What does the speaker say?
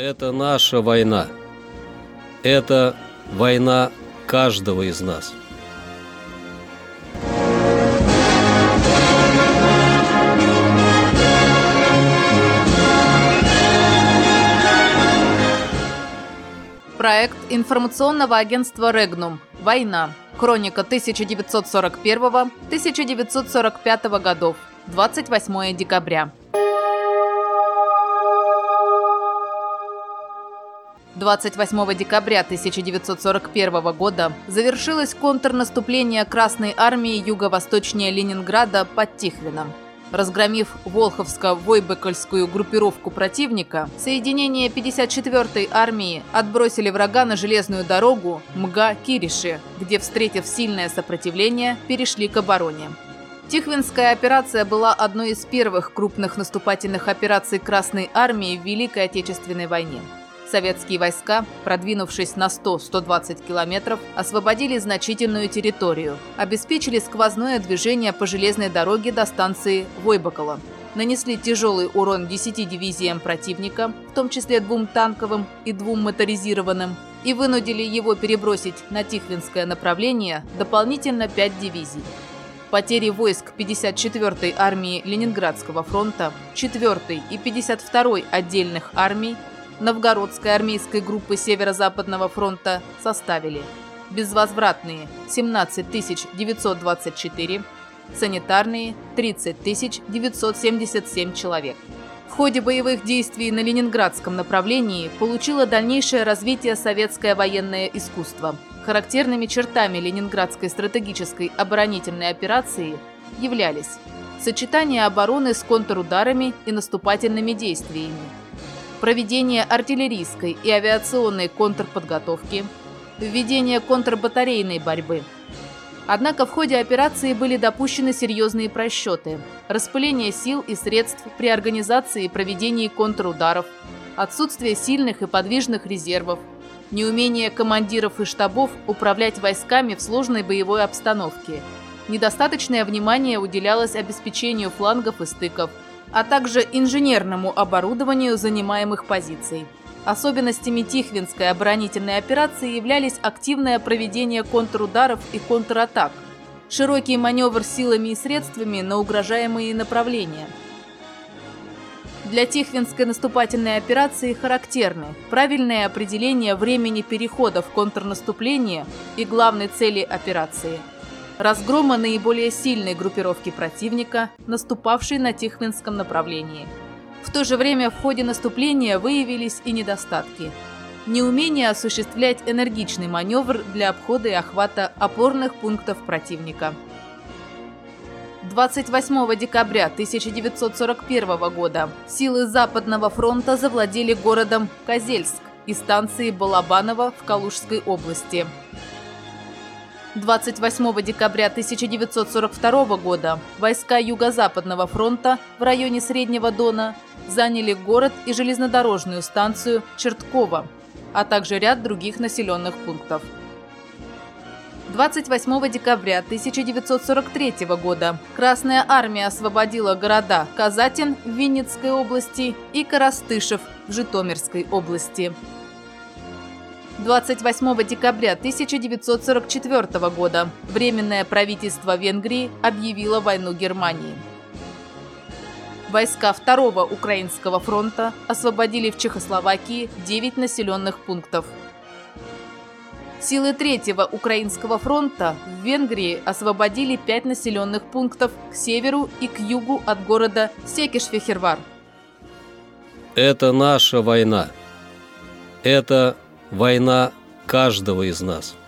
Это наша война. Это война каждого из нас. Проект информационного агентства «Регнум. Война. Хроника 1941-1945 годов. 28 декабря. 28 декабря 1941 года завершилось контрнаступление Красной армии юго-восточнее Ленинграда под Тихвином. Разгромив Волховско-Войбекольскую группировку противника, соединения 54-й армии отбросили врага на железную дорогу Мга-Кириши, где, встретив сильное сопротивление, перешли к обороне. Тихвинская операция была одной из первых крупных наступательных операций Красной армии в Великой Отечественной войне. Советские войска, продвинувшись на 100-120 километров, освободили значительную территорию, обеспечили сквозное движение по железной дороге до станции Войбакала, нанесли тяжелый урон 10 дивизиям противника, в том числе двум танковым и двум моторизированным, и вынудили его перебросить на Тихвинское направление дополнительно 5 дивизий. Потери войск 54-й армии Ленинградского фронта, 4-й и 52-й отдельных армий Новгородской армейской группы Северо-Западного фронта составили безвозвратные 17 924, санитарные 30 977 человек. В ходе боевых действий на Ленинградском направлении получило дальнейшее развитие советское военное искусство. Характерными чертами Ленинградской стратегической оборонительной операции являлись сочетание обороны с контрударами и наступательными действиями, проведение артиллерийской и авиационной контрподготовки, введение контрбатарейной борьбы. Однако в ходе операции были допущены серьезные просчеты, распыление сил и средств при организации и проведении контрударов, отсутствие сильных и подвижных резервов, неумение командиров и штабов управлять войсками в сложной боевой обстановке, недостаточное внимание уделялось обеспечению флангов и стыков – а также инженерному оборудованию занимаемых позиций. Особенностями Тихвинской оборонительной операции являлись активное проведение контрударов и контратак, широкий маневр силами и средствами на угрожаемые направления. Для Тихвинской наступательной операции характерны правильное определение времени перехода в контрнаступление и главной цели операции – разгрома наиболее сильной группировки противника, наступавшей на Тихвинском направлении. В то же время в ходе наступления выявились и недостатки. Неумение осуществлять энергичный маневр для обхода и охвата опорных пунктов противника. 28 декабря 1941 года силы Западного фронта завладели городом Козельск и станцией Балабаново в Калужской области. 28 декабря 1942 года войска Юго-Западного фронта в районе Среднего Дона заняли город и железнодорожную станцию Чертково, а также ряд других населенных пунктов. 28 декабря 1943 года Красная армия освободила города Казатин в Винницкой области и Коростышев в Житомирской области. 28 декабря 1944 года Временное правительство Венгрии объявило войну Германии. Войска Второго Украинского фронта освободили в Чехословакии 9 населенных пунктов. Силы Третьего Украинского фронта в Венгрии освободили 5 населенных пунктов к северу и к югу от города Секишфехервар. Это наша война. Это война каждого из нас –